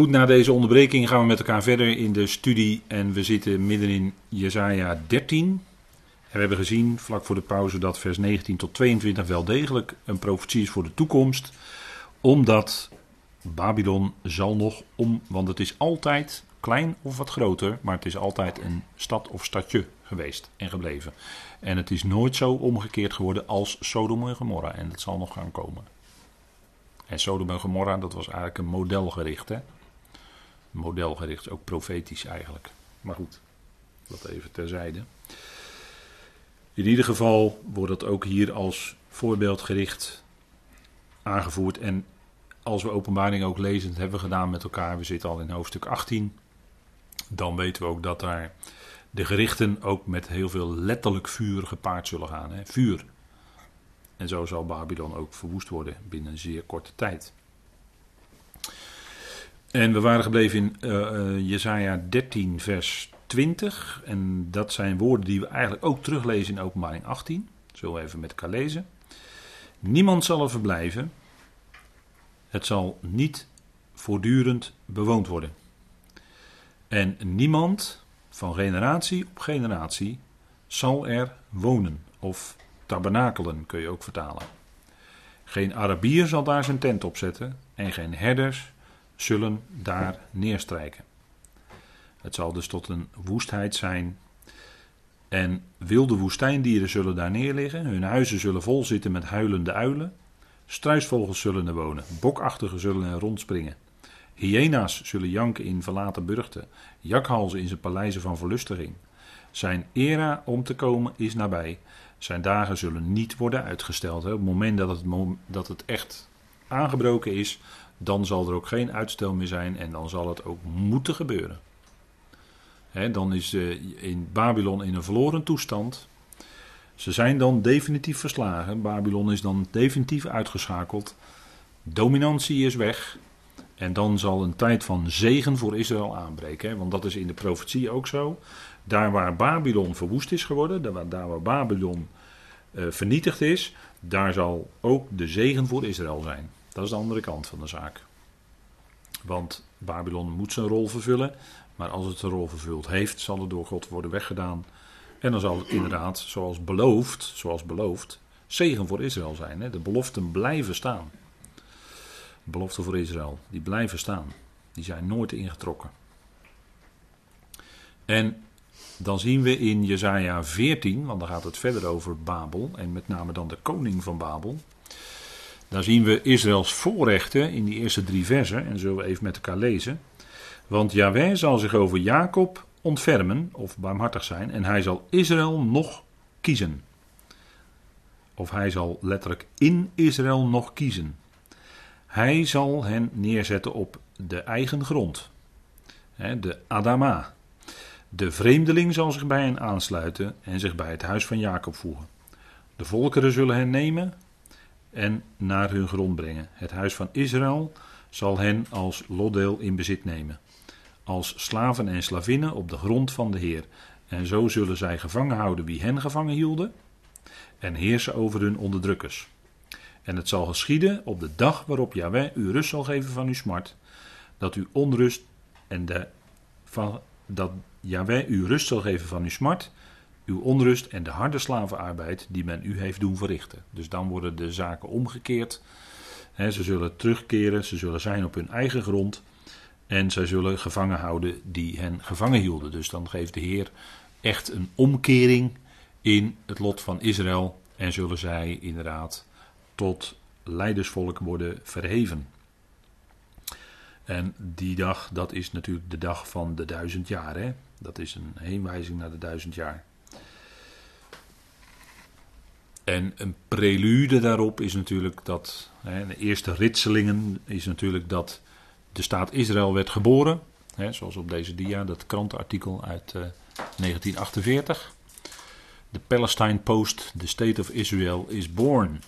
Goed, na deze onderbreking gaan we met elkaar verder in de studie en we zitten midden in Jesaja 13. En we hebben gezien vlak voor de pauze dat vers 19 tot 22 wel degelijk een profetie is voor de toekomst. Omdat Babylon zal nog om, want het is altijd klein of wat groter, maar het is altijd een stad of stadje geweest en gebleven. En het is nooit zo omgekeerd geworden als Sodom en Gomorra en dat zal nog gaan komen. En Sodom en Gomorra, dat was eigenlijk een modelgericht. Hè? Modelgericht, ook profetisch eigenlijk. Maar goed, dat even terzijde. In ieder geval wordt dat ook hier als voorbeeldgericht aangevoerd. En als we openbaring ook lezen, hebben we gedaan met elkaar. We zitten al in hoofdstuk 18. Dan weten we ook dat daar de gerichten ook met heel veel letterlijk vuur gepaard zullen gaan. Hè? Vuur. En zo zal Babylon ook verwoest worden binnen een zeer korte tijd. En we waren gebleven in uh, Jesaja 13, vers 20. En dat zijn woorden die we eigenlijk ook teruglezen in Openbaring 18. Zullen we even met elkaar lezen. Niemand zal er verblijven. Het zal niet voortdurend bewoond worden. En niemand van generatie op generatie zal er wonen. Of tabernakelen kun je ook vertalen. Geen Arabier zal daar zijn tent opzetten en geen herders zullen daar neerstrijken. Het zal dus tot een woestheid zijn. En wilde woestijndieren zullen daar neerliggen. Hun huizen zullen vol zitten met huilende uilen. Struisvogels zullen er wonen. Bokachtigen zullen er rondspringen. Hyena's zullen janken in verlaten burchten. Jakhalzen in zijn paleizen van verlustiging. Zijn era om te komen is nabij. Zijn dagen zullen niet worden uitgesteld. Op het moment dat het, dat het echt aangebroken is, dan zal er ook geen uitstel meer zijn en dan zal het ook moeten gebeuren. dan is uh, in Babylon in een verloren toestand. Ze zijn dan definitief verslagen. Babylon is dan definitief uitgeschakeld. Dominantie is weg. En dan zal een tijd van zegen voor Israël aanbreken. Want dat is in de profetie ook zo. Daar waar Babylon verwoest is geworden, daar waar, daar waar Babylon uh, vernietigd is, daar zal ook de zegen voor Israël zijn. Dat is de andere kant van de zaak. Want Babylon moet zijn rol vervullen, maar als het zijn rol vervuld heeft, zal het door God worden weggedaan. En dan zal het inderdaad, zoals beloofd, zoals beloofd, zegen voor Israël zijn. Hè? De beloften blijven staan. De beloften voor Israël, die blijven staan. Die zijn nooit ingetrokken. En dan zien we in Jesaja 14, want dan gaat het verder over Babel, en met name dan de koning van Babel. Daar zien we Israëls voorrechten in die eerste drie versen, en zullen we even met elkaar lezen. Want Yahweh zal zich over Jacob ontfermen, of barmhartig zijn, en hij zal Israël nog kiezen. Of hij zal letterlijk in Israël nog kiezen. Hij zal hen neerzetten op de eigen grond, de Adama. De vreemdeling zal zich bij hen aansluiten en zich bij het huis van Jacob voegen. De volkeren zullen hen nemen en naar hun grond brengen. Het huis van Israël zal hen als lotdeel in bezit nemen. Als slaven en slavinnen op de grond van de Heer. En zo zullen zij gevangen houden wie hen gevangen hielden. En heersen over hun onderdrukkers. En het zal geschieden op de dag waarop Yahweh u rust zal geven van uw smart. Dat u onrust en de, van, dat Yahweh u rust zal geven van uw smart uw onrust en de harde slavenarbeid die men u heeft doen verrichten. Dus dan worden de zaken omgekeerd. ze zullen terugkeren, ze zullen zijn op hun eigen grond. En zij zullen gevangen houden die hen gevangen hielden. Dus dan geeft de Heer echt een omkering in het lot van Israël. En zullen zij inderdaad tot leidersvolk worden verheven. En die dag, dat is natuurlijk de dag van de duizend jaar. Hè? Dat is een heenwijzing naar de duizend jaar. En een prelude daarop is natuurlijk dat, hè, de eerste ritselingen is natuurlijk dat de staat Israël werd geboren. Hè, zoals op deze dia, dat krantenartikel uit uh, 1948. De Palestine Post, The State of Israel is born.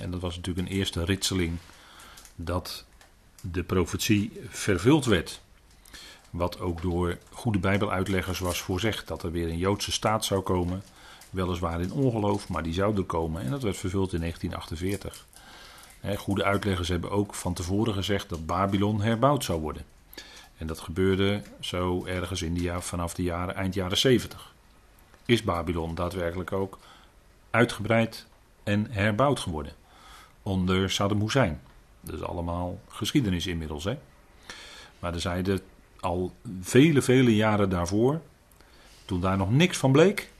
En dat was natuurlijk een eerste ritseling dat de profetie vervuld werd. Wat ook door goede Bijbeluitleggers was voorzegd: dat er weer een Joodse staat zou komen. Weliswaar in ongeloof, maar die zou er komen. En dat werd vervuld in 1948. goede uitleggers hebben ook van tevoren gezegd dat Babylon herbouwd zou worden. En dat gebeurde zo ergens in de jaar, vanaf de jaren, eind jaren 70. Is Babylon daadwerkelijk ook uitgebreid en herbouwd geworden. Onder Saddam Hussein. Dat is allemaal geschiedenis inmiddels. Hè? Maar er zeiden al vele, vele jaren daarvoor, toen daar nog niks van bleek,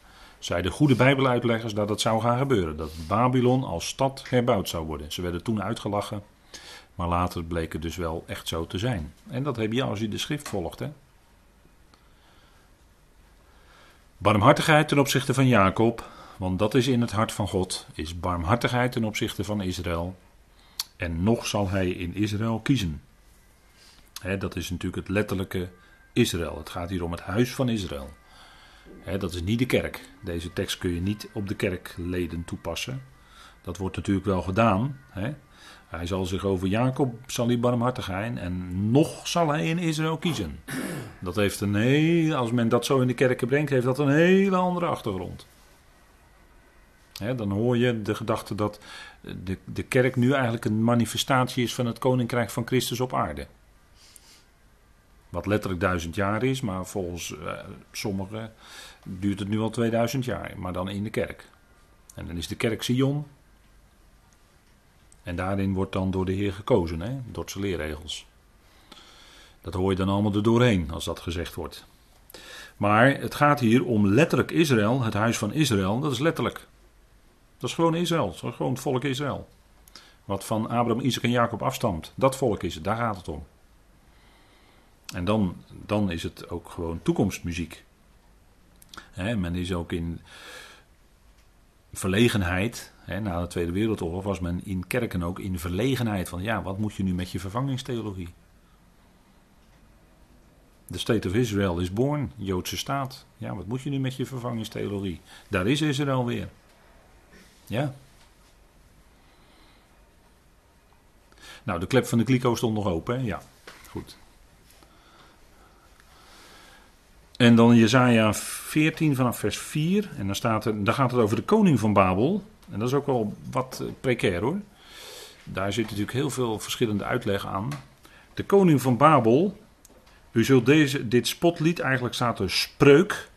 zeiden goede Bijbeluitleggers dat het zou gaan gebeuren. Dat Babylon als stad herbouwd zou worden. Ze werden toen uitgelachen, maar later bleek het dus wel echt zo te zijn. En dat heb je als je de schrift volgt. Hè? Barmhartigheid ten opzichte van Jacob, want dat is in het hart van God, is barmhartigheid ten opzichte van Israël. En nog zal hij in Israël kiezen. dat is natuurlijk het letterlijke Israël. Het gaat hier om het huis van Israël. Dat is niet de kerk. Deze tekst kun je niet op de kerkleden toepassen. Dat wordt natuurlijk wel gedaan. Hij zal zich over Jacob zal hij barmhartig zijn en nog zal hij in Israël kiezen. Dat heeft een heel, als men dat zo in de kerken brengt, heeft dat een hele andere achtergrond. dan hoor je de gedachte dat de, de kerk nu eigenlijk een manifestatie is van het koninkrijk van Christus op aarde. Wat letterlijk duizend jaar is, maar volgens uh, sommigen duurt het nu al 2000 jaar, maar dan in de kerk. En dan is de kerk Sion. En daarin wordt dan door de Heer gekozen, hè, door zijn leerregels. Dat hoor je dan allemaal er doorheen als dat gezegd wordt. Maar het gaat hier om letterlijk Israël, het huis van Israël, dat is letterlijk. Dat is gewoon Israël, dat is gewoon het volk Israël. Wat van Abraham, Isaac en Jacob afstamt. Dat volk is het, daar gaat het om. En dan, dan is het ook gewoon toekomstmuziek. men is ook in verlegenheid. na de Tweede Wereldoorlog was men in kerken ook in verlegenheid. Van ja, wat moet je nu met je vervangingstheologie? De State of Israel is born, Joodse staat. Ja, wat moet je nu met je vervangingstheologie? Daar is Israël weer. Ja. Nou, de klep van de kliko stond nog open? Ja, goed. En dan Jezaja 14 vanaf vers 4. En dan, staat er, dan gaat het over de koning van Babel. En dat is ook wel wat eh, precair hoor. Daar zit natuurlijk heel veel verschillende uitleg aan. De koning van Babel. U zult deze, dit spotlied, eigenlijk staat er spreuk.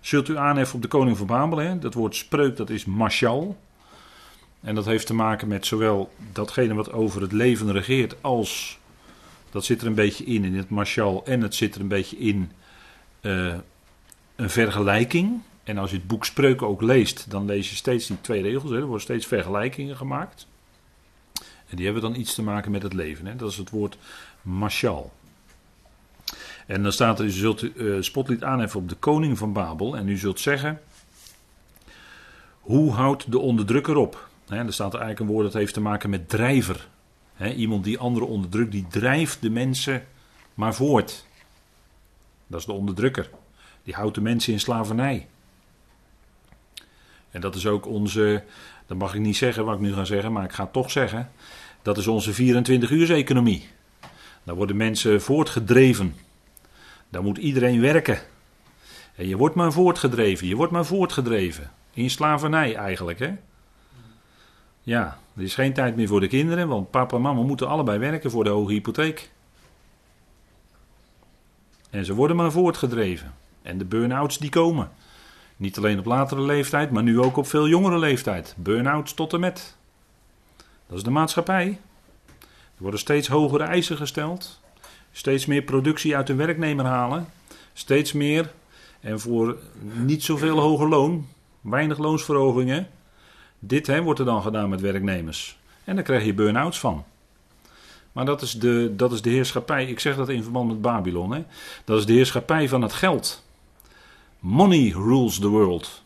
Zult u aanheffen op de koning van Babel. Hè? Dat woord spreuk dat is mashal. En dat heeft te maken met zowel datgene wat over het leven regeert als... Dat zit er een beetje in, in het mashal. En het zit er een beetje in uh, een vergelijking. En als je het boek Spreuken ook leest, dan lees je steeds die twee regels. Hè. Er worden steeds vergelijkingen gemaakt. En die hebben dan iets te maken met het leven. Hè. Dat is het woord mashal. En dan staat er, u zult uh, spotlied aanheffen op de koning van Babel. En u zult zeggen, hoe houdt de onderdrukker op? He, er staat er eigenlijk een woord dat heeft te maken met drijver. iemand die anderen onderdrukt, die drijft de mensen maar voort. Dat is de onderdrukker. Die houdt de mensen in slavernij. En dat is ook onze, dat mag ik niet zeggen wat ik nu ga zeggen, maar ik ga het toch zeggen. Dat is onze 24-uurs-economie. Daar worden mensen voortgedreven. Daar moet iedereen werken. En je wordt maar voortgedreven, je wordt maar voortgedreven. In slavernij eigenlijk, hè? Ja, er is geen tijd meer voor de kinderen, want papa en mama moeten allebei werken voor de hoge hypotheek. En ze worden maar voortgedreven. En de burn-outs die komen. Niet alleen op latere leeftijd, maar nu ook op veel jongere leeftijd. Burn-outs tot en met. Dat is de maatschappij. Er worden steeds hogere eisen gesteld. Steeds meer productie uit de werknemer halen. Steeds meer. En voor niet zoveel hoger loon. Weinig loonsverhogingen. Dit hè, wordt er dan gedaan met werknemers. En daar krijg je burn-outs van. Maar dat is, de, dat is de heerschappij. Ik zeg dat in verband met Babylon. Hè. Dat is de heerschappij van het geld. Money rules the world.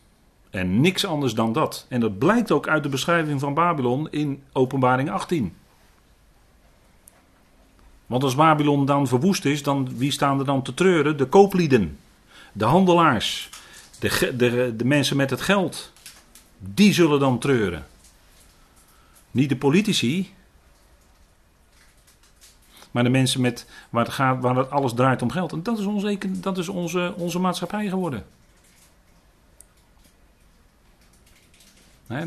En niks anders dan dat. En dat blijkt ook uit de beschrijving van Babylon in Openbaring 18. Want als Babylon dan verwoest is, dan, wie staan er dan te treuren? De kooplieden, de handelaars, de, de, de mensen met het geld. Die zullen dan treuren. Niet de politici, maar de mensen met, waar, het gaat, waar het alles draait om geld. En dat is onze, dat is onze, onze maatschappij geworden.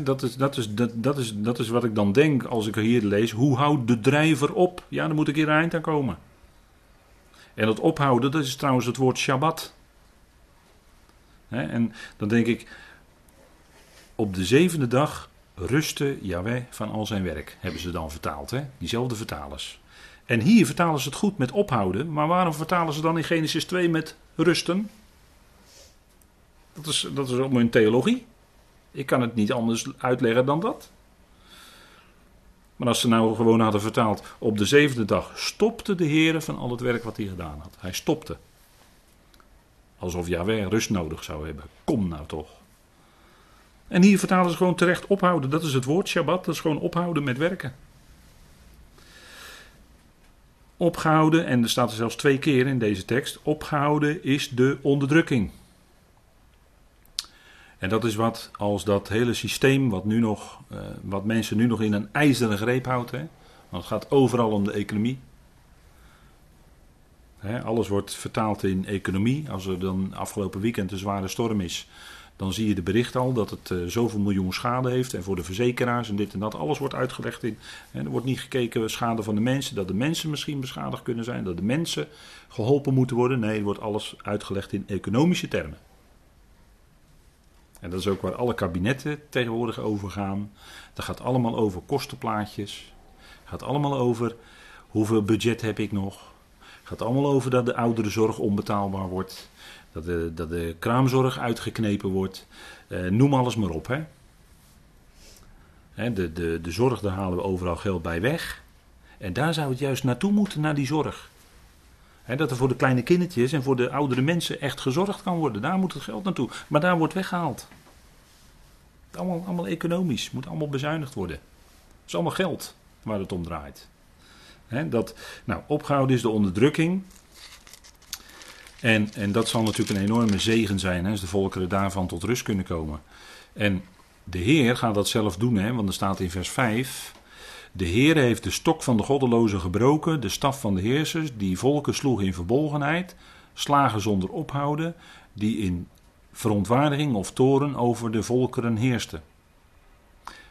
dat, is, dat, is, dat, dat, is, dat is wat ik dan denk als ik hier lees. Hoe houdt de drijver op? Ja, dan moet ik hier eind aan komen. En dat ophouden, dat is trouwens het woord Shabbat. en dan denk ik, op de zevende dag rustte Yahweh van al zijn werk, hebben ze dan vertaald, hè? diezelfde vertalers. En hier vertalen ze het goed met ophouden, maar waarom vertalen ze dan in Genesis 2 met rusten? Dat is, dat is ook mijn theologie. Ik kan het niet anders uitleggen dan dat. Maar als ze nou gewoon hadden vertaald, op de zevende dag stopte de Heer van al het werk wat hij gedaan had. Hij stopte. Alsof Yahweh rust nodig zou hebben. Kom nou toch. En hier vertalen ze gewoon terecht ophouden. Dat is het woord Shabbat. Dat is gewoon ophouden met werken. Opgehouden, en er staat er zelfs twee keer in deze tekst. Opgehouden is de onderdrukking. En dat is wat als dat hele systeem, wat, nu nog, uh, wat mensen nu nog in een ijzeren greep houdt. Want het gaat overal om de economie. Hè, alles wordt vertaald in economie. Als er dan afgelopen weekend een zware storm is, dan zie je de bericht al dat het uh, zoveel miljoen schade heeft. En voor de verzekeraars en dit en dat, alles wordt uitgelegd in. Hè, er wordt niet gekeken schade van de mensen, dat de mensen misschien beschadigd kunnen zijn, dat de mensen geholpen moeten worden. Nee, er wordt alles uitgelegd in economische termen. En dat is ook waar alle kabinetten tegenwoordig over gaan. Dat gaat allemaal over kostenplaatjes. gaat allemaal over hoeveel budget heb ik nog. Gaat allemaal over dat de ouderenzorg onbetaalbaar wordt. Dat de, dat de kraamzorg uitgeknepen wordt. Eh, noem alles maar op. Hè. Hè, de, de, de zorg, daar halen we overal geld bij weg. En daar zou het juist naartoe moeten, naar die zorg. dat er voor de kleine kindertjes en voor de oudere mensen echt gezorgd kan worden. Daar moet het geld naartoe. Maar daar wordt weggehaald. Allemaal, allemaal economisch, moet allemaal bezuinigd worden. Het is allemaal geld waar het om draait. Dat, nou, opgehouden is de onderdrukking. En, en dat zal natuurlijk een enorme zegen zijn, als de volkeren daarvan tot rust kunnen komen. En de Heer gaat dat zelf doen, hè, want er staat in vers 5. De Heer heeft de stok van de goddelozen gebroken, de staf van de heersers, die volken sloegen in verbolgenheid, slagen zonder ophouden, die in verontwaardiging of toren over de volkeren heerste.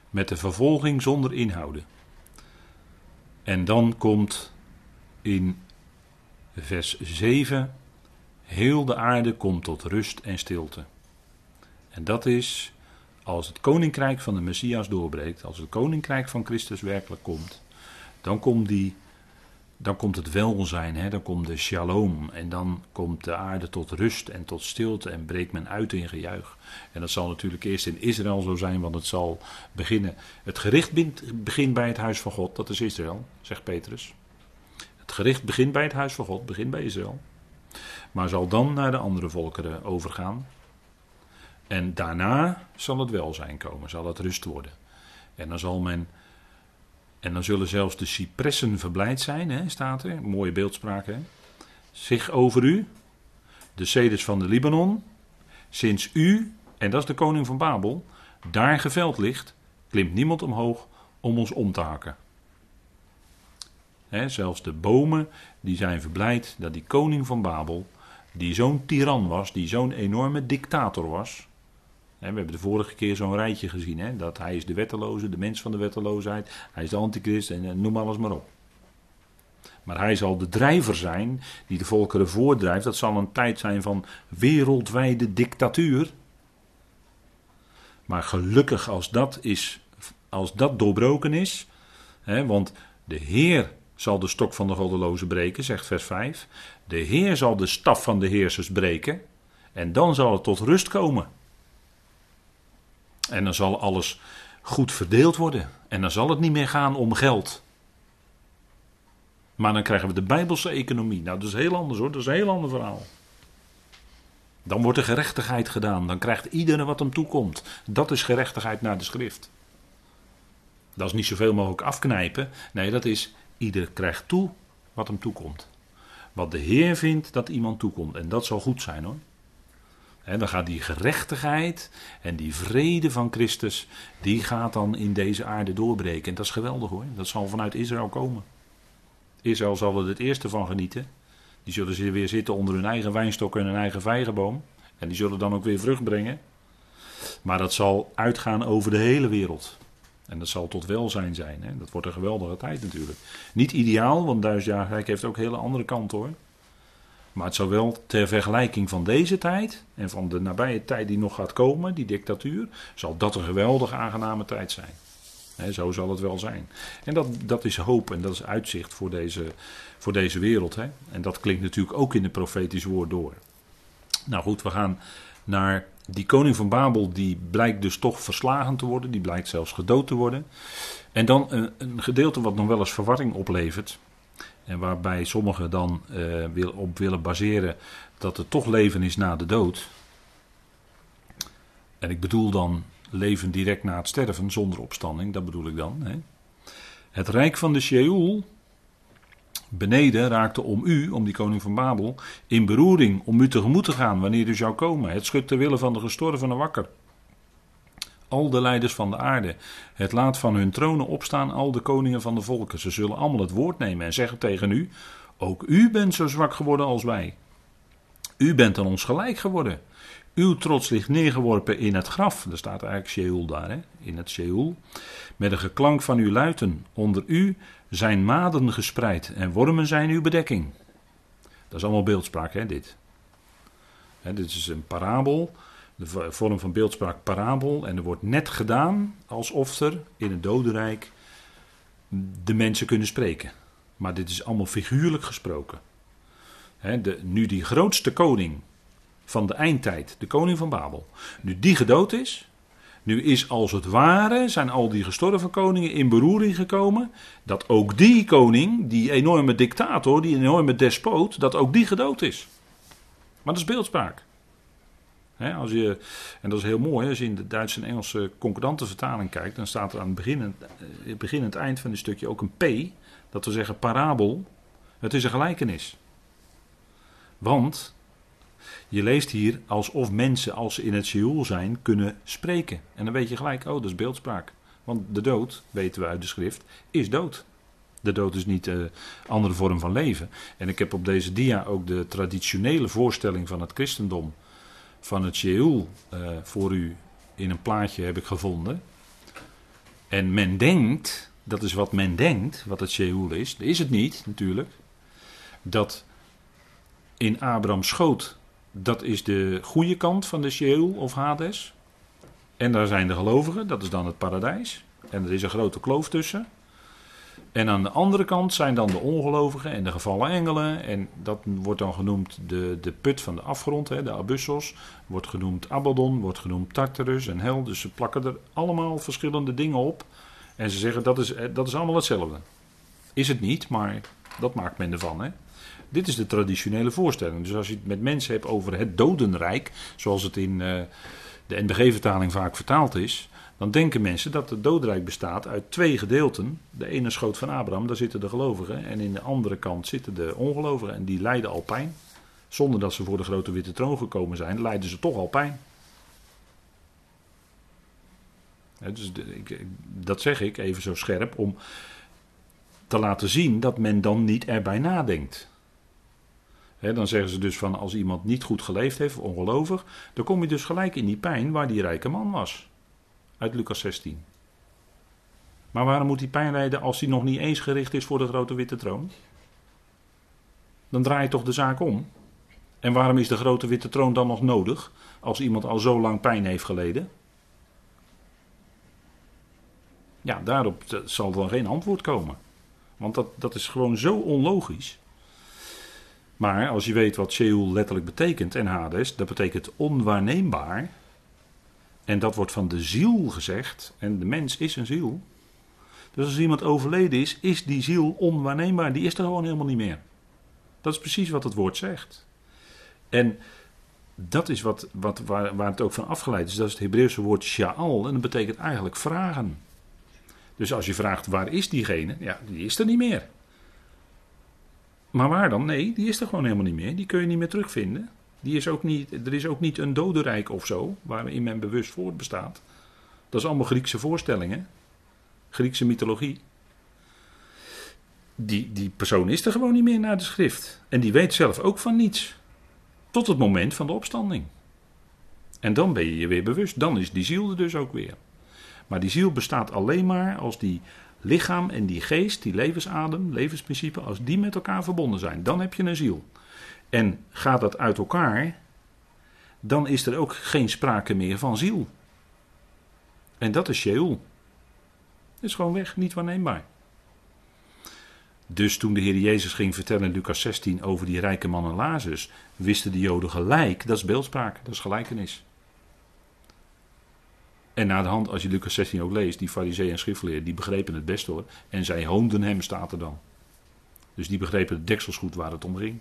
Met de vervolging zonder inhouden. En dan komt in vers 7: Heel de aarde komt tot rust en stilte. En dat is als het koninkrijk van de Messias doorbreekt, als het koninkrijk van Christus werkelijk komt, dan komt die dan komt het welzijn, hè? dan komt de shalom. En dan komt de aarde tot rust en tot stilte en breekt men uit in gejuich. En dat zal natuurlijk eerst in Israël zo zijn, want het zal beginnen. Het gericht begint bij het huis van God, dat is Israël, zegt Petrus. Het gericht begint bij het huis van God, begint bij Israël. Maar zal dan naar de andere volkeren overgaan. En daarna zal het welzijn komen, zal het rust worden. En dan zal men en dan zullen zelfs de cipressen verblijd zijn, hè, staat er. Mooie beeldspraak, hè. Zich over u, de ceders van de Libanon, sinds u, en dat is de koning van Babel, daar geveld ligt, klimt niemand omhoog om ons om te hakken. Hè, zelfs de bomen, die zijn verblijd dat die koning van Babel, die zo'n tiran was, die zo'n enorme dictator was, we hebben de vorige keer zo'n rijtje gezien. Hè? Dat hij is de wetteloze, de mens van de wetteloosheid. Hij is de antichrist en noem alles maar op. Maar hij zal de drijver zijn die de volkeren voordrijft. Dat zal een tijd zijn van wereldwijde dictatuur. Maar gelukkig als dat, is, als dat doorbroken is. Hè, want de Heer zal de stok van de goddeloze breken, zegt vers 5. De Heer zal de staf van de heersers breken. En dan zal het tot rust komen. En dan zal alles goed verdeeld worden. En dan zal het niet meer gaan om geld. Maar dan krijgen we de Bijbelse economie. Nou, dat is heel anders hoor. Dat is een heel ander verhaal. Dan wordt er gerechtigheid gedaan. Dan krijgt iedereen wat hem toekomt. Dat is gerechtigheid naar de schrift. Dat is niet zoveel mogelijk afknijpen. Nee, dat is ieder krijgt toe wat hem toekomt. Wat de Heer vindt dat iemand toekomt. En dat zal goed zijn hoor dan gaat die gerechtigheid en die vrede van Christus, die gaat dan in deze aarde doorbreken. En dat is geweldig hoor. Dat zal vanuit Israël komen. Israël zal er het eerste van genieten. Die zullen weer zitten onder hun eigen wijnstok en hun eigen vijgenboom. En die zullen dan ook weer vrucht brengen. Maar dat zal uitgaan over de hele wereld. En dat zal tot welzijn zijn. Hè? Dat wordt een geweldige tijd natuurlijk. Niet ideaal, want duizend jaar heeft ook hele andere kant hoor. Maar het zou wel ter vergelijking van deze tijd en van de nabije tijd die nog gaat komen, die dictatuur, zal dat een geweldig aangename tijd zijn. zo zal het wel zijn. En dat, dat is hoop en dat is uitzicht voor deze, voor deze wereld. En dat klinkt natuurlijk ook in het profetische woord door. Nou goed, we gaan naar die koning van Babel, die blijkt dus toch verslagen te worden, die blijkt zelfs gedood te worden. En dan een, een gedeelte wat nog wel eens verwarring oplevert. En waarbij sommigen dan uh, wil, op willen baseren dat er toch leven is na de dood. En ik bedoel dan leven direct na het sterven zonder opstanding, dat bedoel ik dan. Hè. Het rijk van de Sheol beneden raakte om u, om die koning van Babel, in beroering om u tegemoet te gaan wanneer u zou komen. Het schudt ter wille van de gestorvenen wakker al de leiders van de aarde. Het laat van hun tronen opstaan al de koningen van de volken. Ze zullen allemaal het woord nemen en zeggen tegen u: Ook u bent zo zwak geworden als wij. U bent aan ons gelijk geworden. Uw trots ligt neergeworpen in het graf. Er staat eigenlijk Sheol daar, hè? in het Sheol. Met een geklank van uw luiten. Onder u zijn maden gespreid en wormen zijn uw bedekking. Dat is allemaal beeldspraak, hè, dit. Hè, dit is een parabel de vorm van beeldspraak parabel. En er wordt net gedaan alsof er in het dodenrijk de mensen kunnen spreken. Maar dit is allemaal figuurlijk gesproken. de, nu die grootste koning van de eindtijd, de koning van Babel, nu die gedood is, nu is als het ware, zijn al die gestorven koningen in beroering gekomen, dat ook die koning, die enorme dictator, die enorme despoot, dat ook die gedood is. Maar dat is beeldspraak als je, en dat is heel mooi, als je in de Duitse en Engelse concordante vertaling kijkt, dan staat er aan het begin, het eh, begin en het eind van dit stukje ook een P, dat wil zeggen parabel. Het is een gelijkenis. Want je leest hier alsof mensen, als ze in het Sheol zijn, kunnen spreken. En dan weet je gelijk, oh, dat is beeldspraak. Want de dood, weten we uit de schrift, is dood. De dood is niet een uh, andere vorm van leven. En ik heb op deze dia ook de traditionele voorstelling van het christendom van het Sheol uh, voor u in een plaatje heb ik gevonden. En men denkt, dat is wat men denkt, wat het Sheol is. Is het niet, natuurlijk. Dat in Abrahams schoot, dat is de goede kant van de Sheol of Hades. En daar zijn de gelovigen, dat is dan het paradijs. En er is een grote kloof tussen. En aan de andere kant zijn dan de ongelovigen en de gevallen engelen. En dat wordt dan genoemd de, de put van de afgrond, hè, de abyssos. Wordt genoemd Abaddon, wordt genoemd Tartarus en Hel. Dus ze plakken er allemaal verschillende dingen op. En ze zeggen dat is, eh, dat is allemaal hetzelfde. Is het niet, maar dat maakt men ervan. Hè. Dit is de traditionele voorstelling. Dus als je het met mensen hebt over het dodenrijk, zoals het in uh, de NBG-vertaling vaak vertaald is dan denken mensen dat het doodrijk bestaat uit twee gedeelten. De ene schoot van Abraham, daar zitten de gelovigen. En in de andere kant zitten de ongelovigen. En die lijden al pijn. Zonder dat ze voor de grote witte troon gekomen zijn, lijden ze toch al pijn. dus dat zeg ik even zo scherp om te laten zien dat men dan niet erbij nadenkt. dan zeggen ze dus van als iemand niet goed geleefd heeft, ongelovig, dan kom je dus gelijk in die pijn waar die rijke man was uit Lucas 16. Maar waarom moet hij pijn lijden als hij nog niet eens gericht is voor de grote witte troon? Dan draai je toch de zaak om. En waarom is de grote witte troon dan nog nodig als iemand al zo lang pijn heeft geleden? Ja, daarop zal dan geen antwoord komen. Want dat, dat is gewoon zo onlogisch. Maar als je weet wat Sheol letterlijk betekent en Hades, dat betekent onwaarneembaar. En dat wordt van de ziel gezegd. En de mens is een ziel. Dus als iemand overleden is, is die ziel onwaarneembaar. Die is er gewoon helemaal niet meer. Dat is precies wat het woord zegt. En dat is wat, wat, waar, waar het ook van afgeleid is. Dat is het Hebreeuwse woord sha'al. En dat betekent eigenlijk vragen. Dus als je vraagt waar is diegene, ja, die is er niet meer. Maar waar dan? Nee, die is er gewoon helemaal niet meer. Die kun je niet meer terugvinden. Die is ook niet, er is ook niet een dodenrijk of zo, waarin men bewust voortbestaat. Dat is allemaal Griekse voorstellingen. Griekse mythologie. Die, die persoon is er gewoon niet meer naar de schrift. En die weet zelf ook van niets. Tot het moment van de opstanding. En dan ben je je weer bewust. Dan is die ziel er dus ook weer. Maar die ziel bestaat alleen maar als die lichaam en die geest, die levensadem, levensprincipe, als die met elkaar verbonden zijn. Dan heb je een ziel. En gaat dat uit elkaar, dan is er ook geen sprake meer van ziel. En dat is Sheol. is gewoon weg, niet waarneembaar. Dus toen de Heer Jezus ging vertellen in Lucas 16 over die rijke man en Lazarus, wisten de Joden gelijk, dat is beeldspraak, dat is gelijkenis. En na de hand, als je Lucas 16 ook leest, die fariseeën en schriftleerden, die begrepen het best hoor. En zij hoonden hem, staat er dan. Dus die begrepen het dekselsgoed waar het om ging.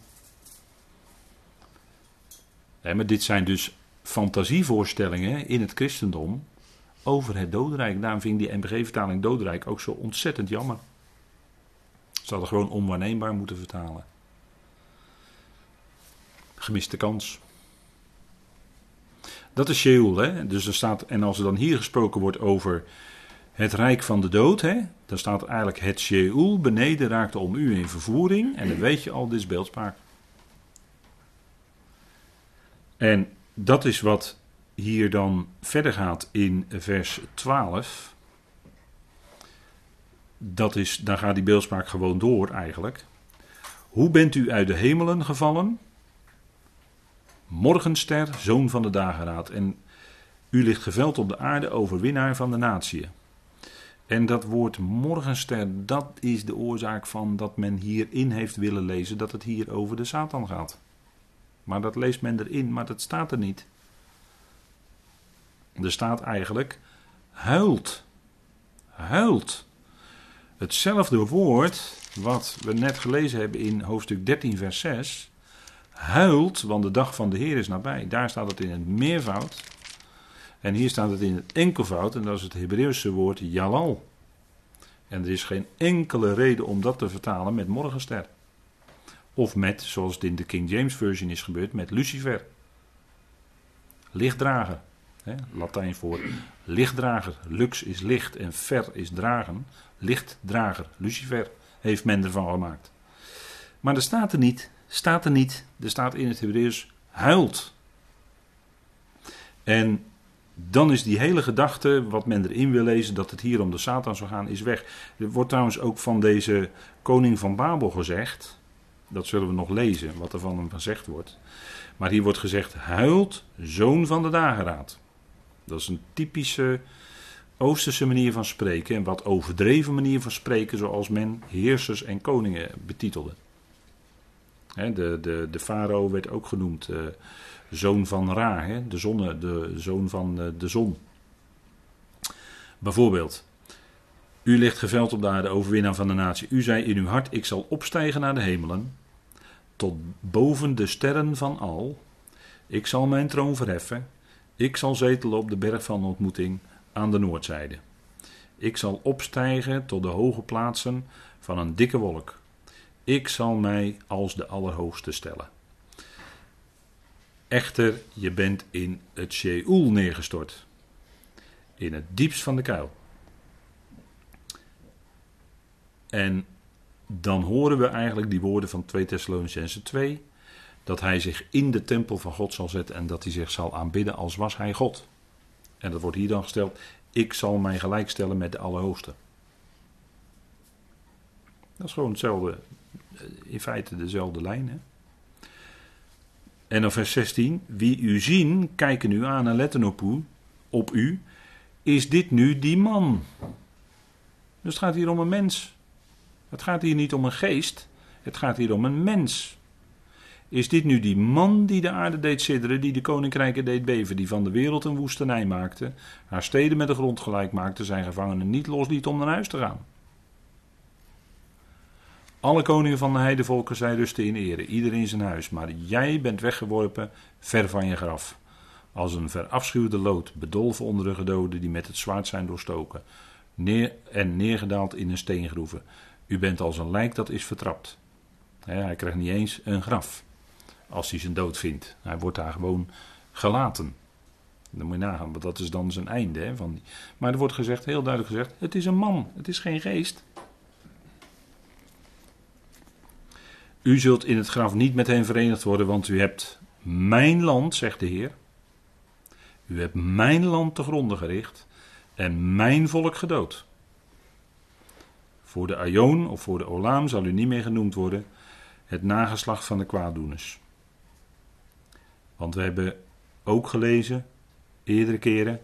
Maar dit zijn dus fantasievoorstellingen in het christendom over het dodenrijk. Daarom vind die NBG-vertaling dodenrijk ook zo ontzettend jammer. Ze hadden gewoon onwaarneembaar moeten vertalen. Gemiste kans. Dat is Sheol, hè? Dus er staat, en als er dan hier gesproken wordt over het rijk van de dood, hè? Dan staat eigenlijk het Sheol beneden raakte om u in vervoering. En dan weet je al, dit is beeldspraak. En dat is wat hier dan verder gaat in vers 12. Dat is, dan gaat die beeldspraak gewoon door eigenlijk. Hoe bent u uit de hemelen gevallen? Morgenster, zoon van de dageraad. En u ligt geveld op de aarde, overwinnaar van de natie. En dat woord morgenster, dat is de oorzaak van dat men hierin heeft willen lezen dat het hier over de Satan gaat. Maar dat leest men erin, maar dat staat er niet. Er staat eigenlijk huilt. Huilt. Hetzelfde woord wat we net gelezen hebben in hoofdstuk 13, vers 6 huilt, want de dag van de Heer is nabij. Daar staat het in het meervoud. En hier staat het in het enkelvoud, en dat is het Hebreeuwse woord jalal. En er is geen enkele reden om dat te vertalen met morgenster. Of met, zoals het in de King James Version is gebeurd, met Lucifer. Lichtdrager. Hè, Latijn voor lichtdrager. Lux is licht en ver is dragen. Lichtdrager. Lucifer heeft men ervan gemaakt. Maar er staat er niet staat er niet. Er staat in het Hebreeuws huilt. En dan is die hele gedachte, wat men erin wil lezen, dat het hier om de Satan zou gaan, is weg. Er wordt trouwens ook van deze koning van Babel gezegd. Dat zullen we nog lezen, wat er van hem gezegd wordt. Maar hier wordt gezegd: huilt, zoon van de dageraad. Dat is een typische Oosterse manier van spreken. En wat overdreven manier van spreken, zoals men heersers en koningen betitelde de, de, de farao werd ook genoemd uh, zoon van Ra, de, zonne, de zoon van uh, de zon. Bijvoorbeeld, u ligt geveld op de aarde, overwinnaar van de natie. U zei in uw hart, ik zal opstijgen naar de hemelen, tot boven de sterren van al. Ik zal mijn troon verheffen. Ik zal zetelen op de berg van ontmoeting aan de noordzijde. Ik zal opstijgen tot de hoge plaatsen van een dikke wolk. Ik zal mij als de Allerhoogste stellen. Echter, je bent in het Sheol neergestort. In het diepst van de kuil. En dan horen we eigenlijk die woorden van 2 Thessalonicense 2. Dat hij zich in de tempel van God zal zetten en dat hij zich zal aanbidden als was hij God. En dat wordt hier dan gesteld. Ik zal mij gelijkstellen met de Allerhoogste. Dat is gewoon hetzelfde in feite dezelfde lijn. Hè? En dan vers 16. Wie u zien, kijken u aan en letten op u, op u. Is dit nu die man? Dus het gaat hier om een mens. Het gaat hier niet om een geest. Het gaat hier om een mens. Is dit nu die man die de aarde deed sidderen, die de koninkrijken deed beven, die van de wereld een woestenij maakte, haar steden met de grond gelijk maakte, zijn gevangenen niet losliet om naar huis te gaan? Alle koningen van de heidevolken zij rusten in ere, ieder in zijn huis. Maar jij bent weggeworpen ver van je graf. Als een verafschuwde lood, bedolven onder de gedoden die met het zwaard zijn doorstoken. Neer en neergedaald in een steengroeven. U bent als een lijk dat is vertrapt. hij krijgt niet eens een graf. Als hij zijn dood vindt. Hij wordt daar gewoon gelaten. Dan moet je nagaan, want dat is dan zijn einde. Hè, van. Maar er wordt gezegd, heel duidelijk gezegd: het is een man, het is geen geest. U zult in het graf niet met hen verenigd worden, want u hebt mijn land, zegt de Heer. U hebt mijn land te gronden gericht en mijn volk gedood. Voor de Aion of voor de Olaam zal u niet meer genoemd worden. het nageslacht van de kwaaddoeners. Want we hebben ook gelezen, eerdere keren,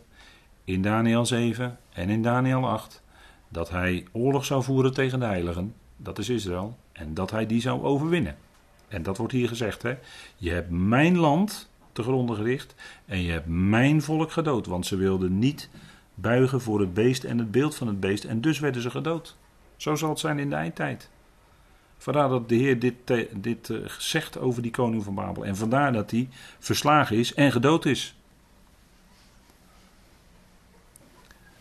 in Daniel 7 en in Daniel 8, dat hij oorlog zou voeren tegen de heiligen, dat is Israël, en dat hij die zou overwinnen. En dat wordt hier gezegd, hè. Je hebt mijn land te gronden gericht en je hebt mijn volk gedood, want ze wilden niet buigen voor het beest en het beeld van het beest en dus werden ze gedood. Zo zal het zijn in de eindtijd. Vandaar dat de Heer dit, dit uh, zegt over die koning van Babel. En vandaar dat hij verslagen is en gedood is.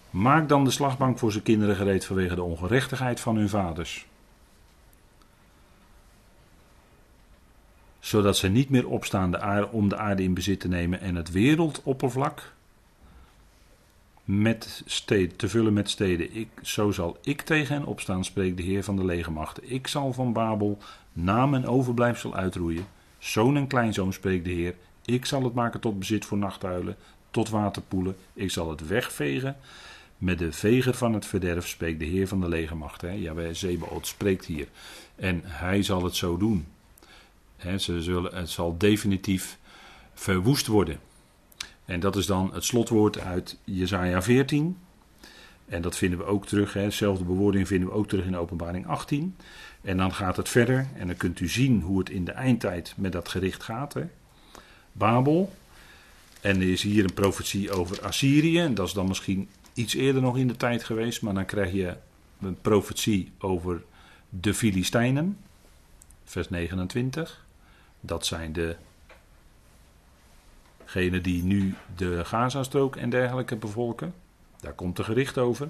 Maak dan de slagbank voor zijn kinderen gereed vanwege de ongerechtigheid van hun vaders. Zodat ze niet meer opstaan de aarde, om de aarde in bezit te nemen en het wereldoppervlak met steden, te vullen met steden. Ik, zo zal ik tegen hen opstaan, spreekt de Heer van de legermachten. Ik zal van Babel naam en overblijfsel uitroeien. Zoon en kleinzoon, spreekt de Heer. Ik zal het maken tot bezit voor nachthuilen, tot waterpoelen. Ik zal het wegvegen. Met de veger van het verderf spreekt de Heer van de legermachten. Ja, Zebaot spreekt hier. En hij zal het zo doen. ze zullen, het zal definitief verwoest worden. En dat is dan het slotwoord uit Jesaja 14. En dat vinden we ook terug, hè, bewoording vinden we ook terug in Openbaring 18. En dan gaat het verder en dan kunt u zien hoe het in de eindtijd met dat gericht gaat. Hè. Babel. En er is hier een profetie over Assyrië. En dat is dan misschien iets eerder nog in de tijd geweest. Maar dan krijg je een profetie over de Filistijnen. Vers 29. Dat zijn de Degene die nu de Gazastrook en dergelijke bevolken. Daar komt de gericht over.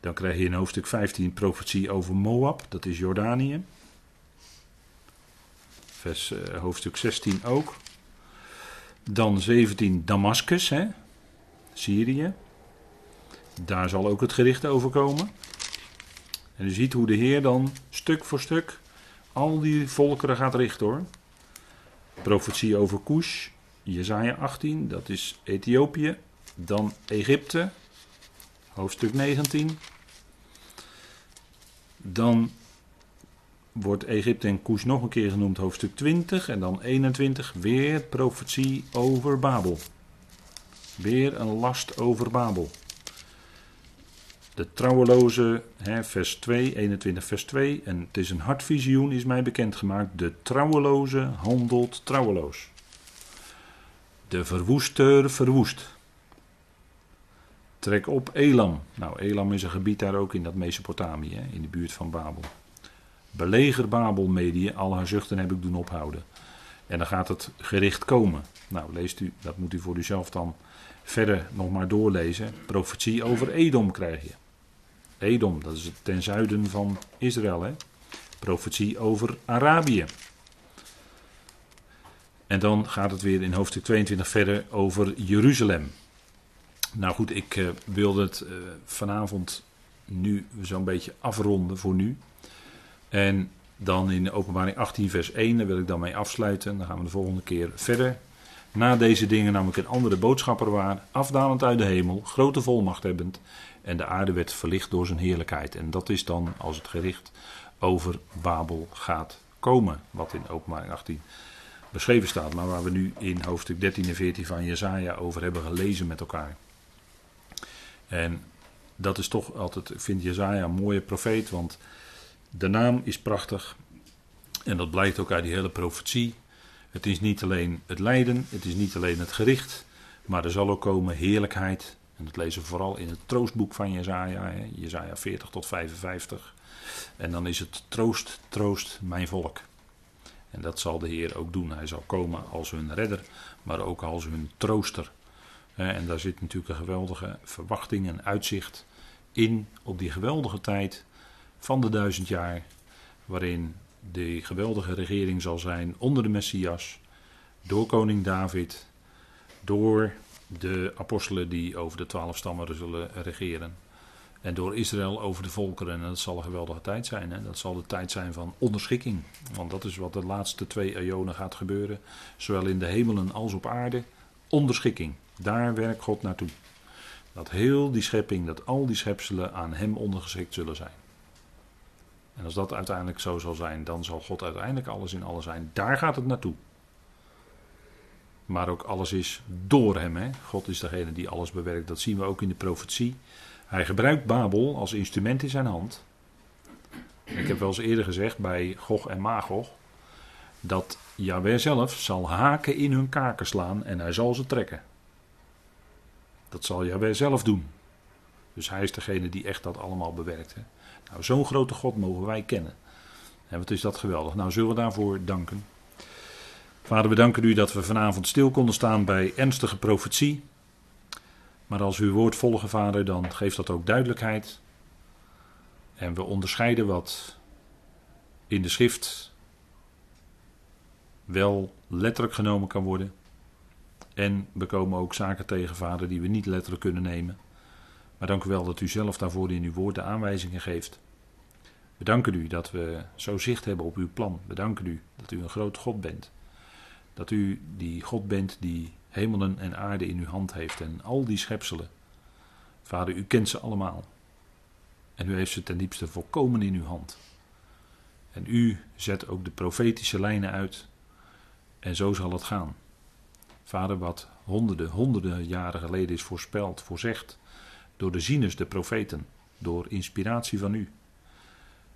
Dan krijg je in hoofdstuk 15 profetie over Moab, dat is Jordanië. Vers, uh, hoofdstuk 16 ook. Dan 17 Damascus, hè? Syrië. Daar zal ook het gericht over komen. En u ziet hoe de Heer dan stuk voor stuk al die volkeren gaat richten hoor. Profetie over Kush, Jezaja 18, dat is Ethiopië. Dan Egypte, hoofdstuk 19. Dan wordt Egypte en Koes nog een keer genoemd, hoofdstuk 20. En dan 21, weer profetie over Babel. Weer een last over Babel. De trouweloze, hè, vers 2, 21 vers 2. En het is een hartvisioen, is mij bekendgemaakt. De trouweloze handelt trouweloos. De verwoester verwoest. Trek op Elam. Nou, Elam is een gebied daar ook in dat Mesopotamië, in de buurt van Babel. Beleger Babel, medie, al haar zuchten heb ik doen ophouden. En dan gaat het gericht komen. Nou, leest u, dat moet u voor uzelf dan verder nog maar doorlezen. Profetie over Edom krijg je. Edom, dat is ten zuiden van Israël. Hè? Profetie over Arabië. En dan gaat het weer in hoofdstuk 22 verder over Jeruzalem. Nou goed, ik uh, wilde het uh, vanavond nu zo'n beetje afronden voor nu. En dan in openbaring 18 vers 1, daar wil ik dan mee afsluiten. Dan gaan we de volgende keer verder. Na deze dingen nam ik een andere boodschapper waar, afdalend uit de hemel, grote volmacht hebbend. En de aarde werd verlicht door zijn heerlijkheid. En dat is dan als het gericht over Babel gaat komen, wat in openbaring 18 beschreven staat, maar waar we nu in hoofdstuk 13 en 14 van Jezaja over hebben gelezen met elkaar. En dat is toch altijd, ik vind Jezaja een mooie profeet, want de naam is prachtig. En dat blijkt ook uit die hele profetie. Het is niet alleen het lijden, het is niet alleen het gericht, maar er zal ook komen heerlijkheid. En dat lezen we vooral in het troostboek van Jezaja, Jezaja 40 tot 55. En dan is het troost, troost mijn volk. En dat zal de Heer ook doen. Hij zal komen als hun redder, maar ook als hun trooster. En daar zit natuurlijk een geweldige verwachting en uitzicht in op die geweldige tijd van de duizend jaar, waarin de geweldige regering zal zijn onder de Messias, door koning David, door de apostelen die over de twaalf stammen zullen regeren. En door Israël over de volkeren. En dat zal een geweldige tijd zijn. Hè? Dat zal de tijd zijn van onderschikking. Want dat is wat de laatste twee eonen gaat gebeuren. Zowel in de hemelen als op aarde. Onderschikking. Daar werkt God naartoe. Dat heel die schepping, dat al die schepselen aan hem ondergeschikt zullen zijn. En als dat uiteindelijk zo zal zijn, dan zal God uiteindelijk alles in alles zijn. Daar gaat het naartoe. Maar ook alles is door hem. Hè? God is degene die alles bewerkt. Dat zien we ook in de profetie. Hij gebruikt Babel als instrument in zijn hand. Ik heb wel eens eerder gezegd bij Gog en Magog. Dat Yahweh zelf zal haken in hun kaken slaan en hij zal ze trekken. Dat zal Yahweh zelf doen. Dus hij is degene die echt dat allemaal bewerkt. Nou, zo'n grote God mogen wij kennen. En wat is dat geweldig. Nou, zullen we daarvoor danken. Vader, we danken u dat we vanavond stil konden staan bij ernstige profetie. Maar als u uw woord volgen, Vader, dan geeft dat ook duidelijkheid. En we onderscheiden wat in de schrift wel letterlijk genomen kan worden. En we komen ook zaken tegen, Vader, die we niet letterlijk kunnen nemen. Maar dank u wel dat u zelf daarvoor in uw woord de aanwijzingen geeft. We danken u dat we zo zicht hebben op uw plan. We danken u dat u een groot God bent. Dat u die God bent die hemelen en aarde in uw hand heeft en al die schepselen. Vader, u kent ze allemaal. En u heeft ze ten diepste volkomen in uw hand. En u zet ook de profetische lijnen uit. En zo zal het gaan. Vader, wat honderden, honderden jaren geleden is voorspeld, voorzegd door de zieners, de profeten, door inspiratie van u.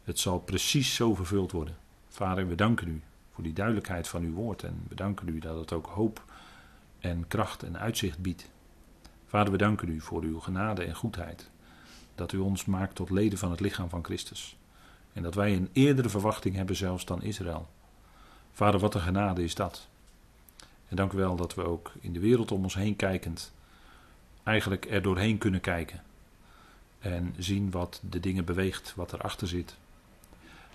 Het zal precies zo vervuld worden. Vader, we danken u voor die duidelijkheid van uw woord en we danken u dat het ook hoop en kracht en uitzicht biedt. Vader, we danken u voor uw genade en goedheid, dat u ons maakt tot leden van het lichaam van Christus. En dat wij een eerdere verwachting hebben zelfs dan Israël. Vader, wat een genade is dat. En dank u wel dat we ook in de wereld om ons heen kijkend eigenlijk er doorheen kunnen kijken. En zien wat de dingen beweegt, wat erachter zit.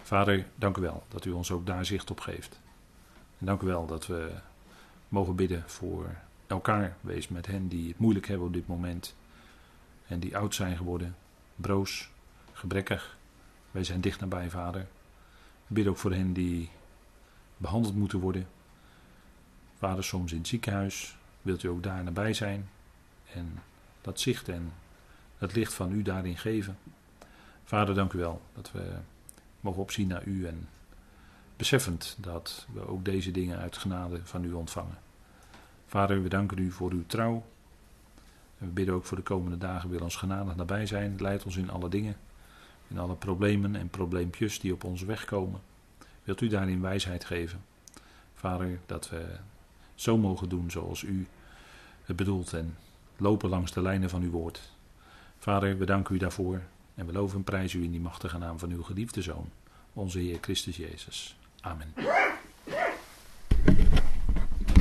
Vader, dank u wel dat u ons ook daar zicht op geeft. En dank u wel dat we mogen bidden voor elkaar. Wees met hen die het moeilijk hebben op dit moment. En die oud zijn geworden, broos, gebrekkig. Wij zijn dicht nabij, Vader. Bid ook voor hen die behandeld moeten worden. Vader, soms in het ziekenhuis. Wilt u ook daar nabij zijn? En dat zicht en het licht van u daarin geven. Vader, dank u wel dat we mogen opzien naar u en beseffend dat we ook deze dingen uit genade van u ontvangen. Vader, we danken u voor uw trouw. En we bidden ook voor de komende dagen, wil ons genadig nabij zijn. Leid ons in alle dingen, in alle problemen en probleempjes die op onze weg komen. Wilt u daarin wijsheid geven? Vader, dat we zo mogen doen zoals u het bedoelt en lopen langs de lijnen van uw woord. Vader, we danken u daarvoor en we loven en prijzen u in die machtige naam van uw geliefde Zoon, onze Heer Christus Jezus. Amen.